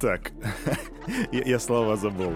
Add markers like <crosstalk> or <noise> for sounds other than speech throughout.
Так, я, я слова забыл.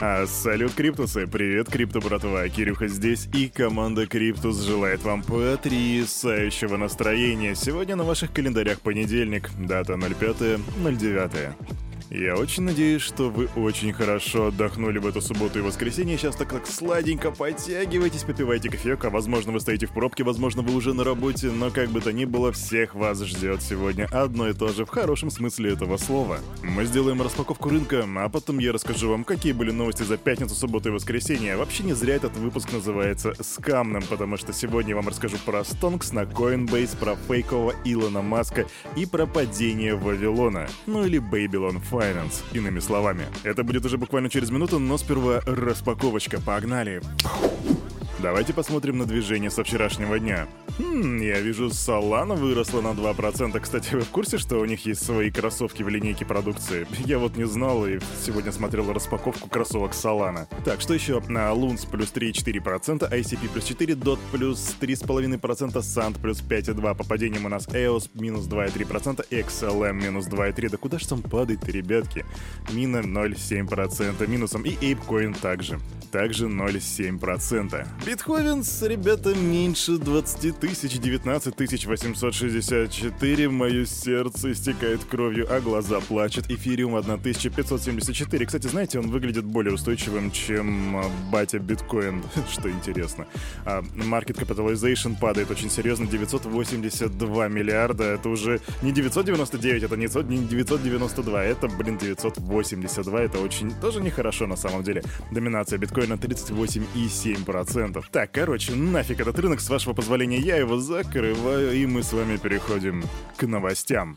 А, салют, Криптусы! Привет, Крипто, братва! Кирюха здесь, и команда Криптус желает вам потрясающего настроения. Сегодня на ваших календарях понедельник, дата 05.09. Я очень надеюсь, что вы очень хорошо отдохнули в эту субботу и воскресенье. Сейчас так, так сладенько подтягивайтесь, попивайте кофеек, а возможно вы стоите в пробке, возможно вы уже на работе, но как бы то ни было, всех вас ждет сегодня одно и то же в хорошем смысле этого слова. Мы сделаем распаковку рынка, а потом я расскажу вам, какие были новости за пятницу, субботу и воскресенье. Вообще не зря этот выпуск называется «Скамным», потому что сегодня я вам расскажу про Stonks на Coinbase, про фейкового Илона Маска и про падение Вавилона, ну или Babylon 5. Finance, иными словами. Это будет уже буквально через минуту, но сперва распаковочка. Погнали! Давайте посмотрим на движение со вчерашнего дня. Хм, я вижу, Solana выросла на 2%. Кстати, вы в курсе, что у них есть свои кроссовки в линейке продукции? <laughs> Я вот не знал и сегодня смотрел распаковку кроссовок Solana. Так, что еще? На Luns плюс 3,4%, ICP плюс 4, DOT плюс 3,5%, SAND плюс 5,2%. По падениям у нас EOS минус 2,3%, XLM минус 2,3%. Да куда же там падает-то, ребятки? Мина 0,7% минусом и ApeCoin также. Также 0,7%. Бетховенс, ребята, меньше 20 тысяч, 19 тысяч 864. Мое сердце истекает кровью, а глаза плачут. Эфириум 1574. Кстати, знаете, он выглядит более устойчивым, чем а, батя биткоин, <laughs> что интересно. А market падает очень серьезно, 982 миллиарда. Это уже не 999, это не 992, это, блин, 982. Это очень тоже нехорошо на самом деле. Доминация биткоина 38,7%. Так, короче, нафиг этот рынок, с вашего позволения я его закрываю, и мы с вами переходим к новостям.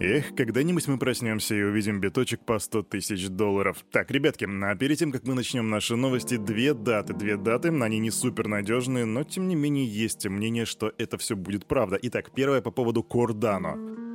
Эх, когда-нибудь мы проснемся и увидим биточек по 100 тысяч долларов. Так, ребятки, а перед тем, как мы начнем наши новости, две даты. Две даты, они не супер надежные, но тем не менее есть мнение, что это все будет правда. Итак, первое по поводу Кордано.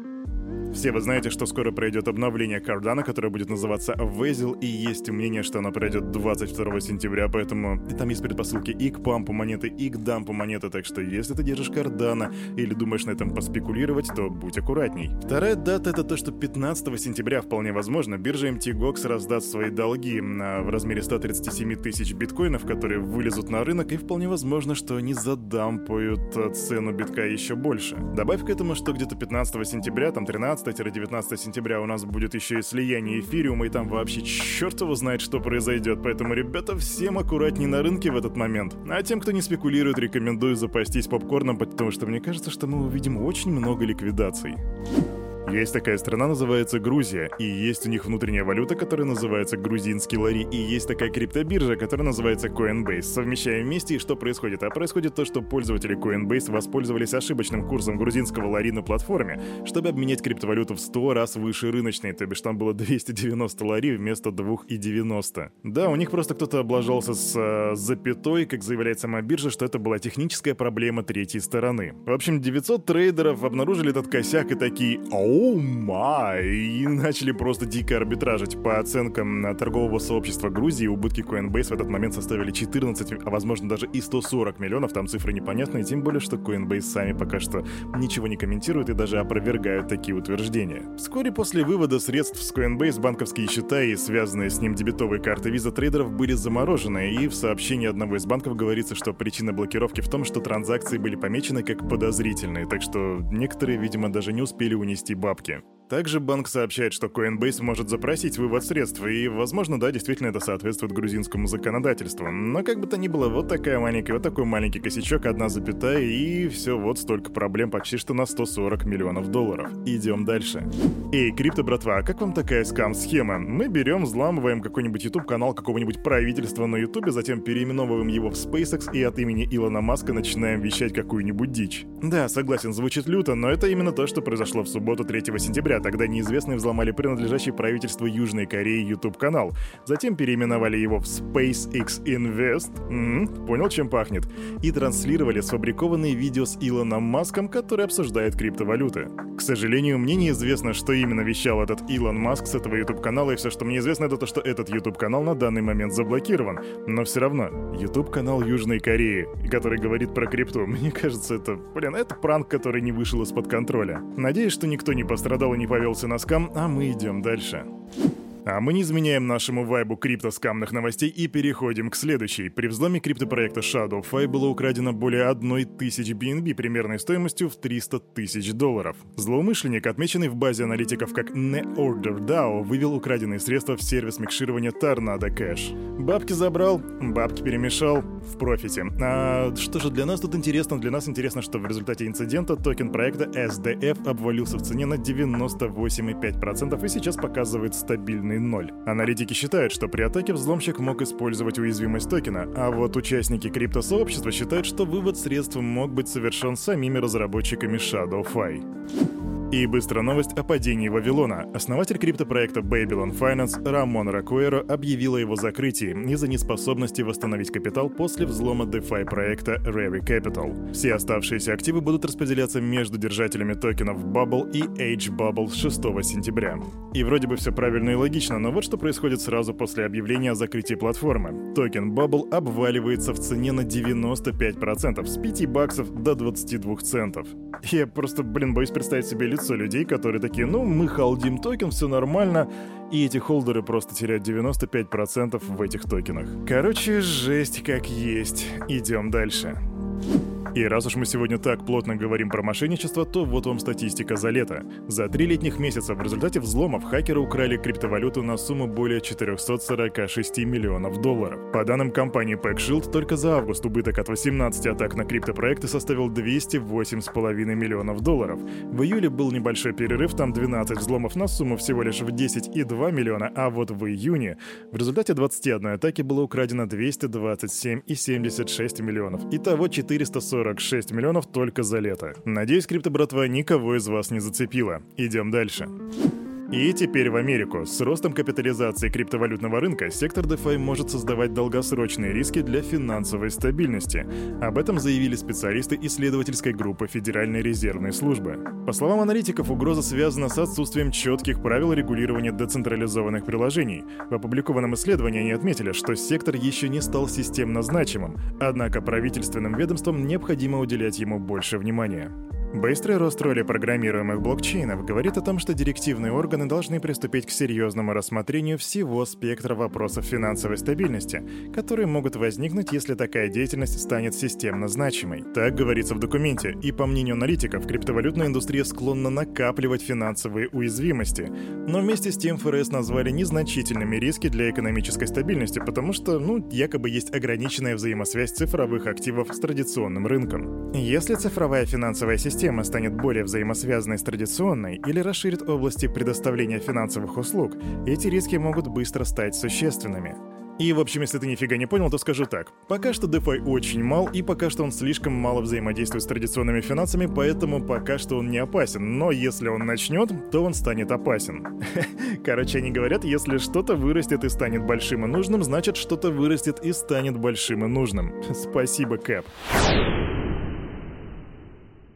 Все вы знаете, что скоро пройдет обновление Cardano, которое будет называться Везел, и есть мнение, что оно пройдет 22 сентября, поэтому и там есть предпосылки и к пампу монеты, и к дампу монеты, так что если ты держишь Cardano или думаешь на этом поспекулировать, то будь аккуратней. Вторая дата это то, что 15 сентября вполне возможно биржа MTGOX раздаст свои долги в размере 137 тысяч биткоинов, которые вылезут на рынок, и вполне возможно, что они задампают э, цену битка еще больше. Добавь к этому, что где-то 15 сентября, там 13 16-19 сентября у нас будет еще и слияние эфириума, и там вообще черт его знает, что произойдет. Поэтому, ребята, всем аккуратней на рынке в этот момент. А тем, кто не спекулирует, рекомендую запастись попкорном, потому что мне кажется, что мы увидим очень много ликвидаций. Есть такая страна, называется Грузия, и есть у них внутренняя валюта, которая называется грузинский лари, и есть такая криптобиржа, которая называется Coinbase. Совмещаем вместе, и что происходит? А происходит то, что пользователи Coinbase воспользовались ошибочным курсом грузинского лари на платформе, чтобы обменять криптовалюту в 100 раз выше рыночной, то бишь там было 290 лари вместо 2,90. Да, у них просто кто-то облажался с э, запятой, как заявляет сама биржа, что это была техническая проблема третьей стороны. В общем, 900 трейдеров обнаружили этот косяк и такие «Оу, оу май, и начали просто дико арбитражить. По оценкам торгового сообщества Грузии, убытки Coinbase в этот момент составили 14, а возможно даже и 140 миллионов, там цифры непонятные, тем более, что Coinbase сами пока что ничего не комментируют и даже опровергают такие утверждения. Вскоре после вывода средств с Coinbase банковские счета и связанные с ним дебетовые карты виза трейдеров были заморожены, и в сообщении одного из банков говорится, что причина блокировки в том, что транзакции были помечены как подозрительные, так что некоторые, видимо, даже не успели унести бабки. Также банк сообщает, что Coinbase может запросить вывод средств, и, возможно, да, действительно это соответствует грузинскому законодательству. Но как бы то ни было, вот такая маленькая, вот такой маленький косячок, одна запятая, и все, вот столько проблем почти что на 140 миллионов долларов. Идем дальше. Эй, крипто, братва, а как вам такая скам-схема? Мы берем, взламываем какой-нибудь YouTube-канал какого-нибудь правительства на YouTube, затем переименовываем его в SpaceX и от имени Илона Маска начинаем вещать какую-нибудь дичь. Да, согласен, звучит люто, но это именно то, что произошло в субботу 3 сентября, тогда неизвестные взломали принадлежащий правительству Южной Кореи YouTube-канал. Затем переименовали его в SpaceX Invest, м-м, понял, чем пахнет, и транслировали сфабрикованные видео с Илоном Маском, который обсуждает криптовалюты. К сожалению, мне неизвестно, что именно вещал этот Илон Маск с этого YouTube-канала, и все, что мне известно, это то, что этот YouTube-канал на данный момент заблокирован. Но все равно, YouTube-канал Южной Кореи, который говорит про крипту, <laughs> мне кажется, это, блин, это пранк, который не вышел из-под контроля. Надеюсь, что никто не пострадал и не повелся на скам, а мы идем дальше. А мы не изменяем нашему вайбу криптоскамных новостей и переходим к следующей. При взломе криптопроекта Shadowfi было украдено более одной тысячи BNB примерной стоимостью в 300 тысяч долларов. Злоумышленник, отмеченный в базе аналитиков как NeOrderDAO, вывел украденные средства в сервис микширования Tornado Cash. Бабки забрал, бабки перемешал, в профите. А что же для нас тут интересно? Для нас интересно, что в результате инцидента токен проекта SDF обвалился в цене на 98,5% и сейчас показывает стабильный полный ноль. Аналитики считают, что при атаке взломщик мог использовать уязвимость токена, а вот участники криптосообщества считают, что вывод средств мог быть совершен самими разработчиками ShadowFi. И быстрая новость о падении Вавилона. Основатель криптопроекта Babylon Finance Рамон Рекуэро объявил о его закрытии из-за неспособности восстановить капитал после взлома DeFi проекта Rari Capital. Все оставшиеся активы будут распределяться между держателями токенов BABL и hBABL с 6 сентября. И вроде бы все правильно и логично, но вот что происходит сразу после объявления о закрытии платформы. Токен BABL обваливается в цене на 95%, с 5 баксов до 22 центов. Я просто, блин, боюсь представить себе лицо массы людей, которые такие, ну, мы холдим токен, все нормально, и эти холдеры просто теряют 95% в этих токенах. Короче, жесть как есть. Идем дальше. И раз уж мы сегодня так плотно говорим про мошенничество, то вот вам статистика за лето. За три летних месяца в результате взломов хакеры украли криптовалюту на сумму более 446 миллионов долларов. По данным компании PackShield, только за август убыток от 18 атак на криптопроекты составил 208,5 миллионов долларов. В июле был небольшой перерыв, там 12 взломов на сумму всего лишь в 10,2 миллиона, а вот в июне в результате 21 атаки было украдено 227,76 миллионов. Итого 440 46 миллионов только за лето. Надеюсь, крипто-братва никого из вас не зацепила. Идем дальше. И теперь в Америку. С ростом капитализации криптовалютного рынка сектор DeFi может создавать долгосрочные риски для финансовой стабильности. Об этом заявили специалисты исследовательской группы Федеральной резервной службы. По словам аналитиков, угроза связана с отсутствием четких правил регулирования децентрализованных приложений. В опубликованном исследовании они отметили, что сектор еще не стал системно значимым, однако правительственным ведомствам необходимо уделять ему больше внимания. Быстрый рост роли программируемых блокчейнов говорит о том, что директивные органы должны приступить к серьезному рассмотрению всего спектра вопросов финансовой стабильности, которые могут возникнуть, если такая деятельность станет системно значимой. Так говорится в документе, и по мнению аналитиков, криптовалютная индустрия склонна накапливать финансовые уязвимости. Но вместе с тем ФРС назвали незначительными риски для экономической стабильности, потому что, ну, якобы есть ограниченная взаимосвязь цифровых активов с традиционным рынком. Если цифровая финансовая система система станет более взаимосвязанной с традиционной или расширит области предоставления финансовых услуг, эти риски могут быстро стать существенными. И, в общем, если ты нифига не понял, то скажу так. Пока что DeFi очень мал, и пока что он слишком мало взаимодействует с традиционными финансами, поэтому пока что он не опасен. Но если он начнет, то он станет опасен. <laughs> Короче, они говорят, если что-то вырастет и станет большим и нужным, значит что-то вырастет и станет большим и нужным. <laughs> Спасибо, Кэп.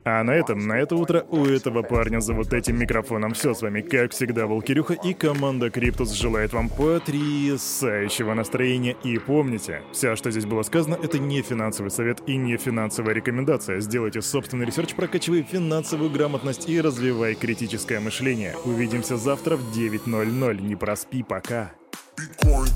А на этом, на это утро у этого парня за вот этим микрофоном все с вами, как всегда, был Кирюха и команда Криптус желает вам потрясающего настроения. И помните, все, что здесь было сказано, это не финансовый совет и не финансовая рекомендация. Сделайте собственный research, прокачивай финансовую грамотность и развивай критическое мышление. Увидимся завтра в 9.00. Не проспи, пока. Bitcoin,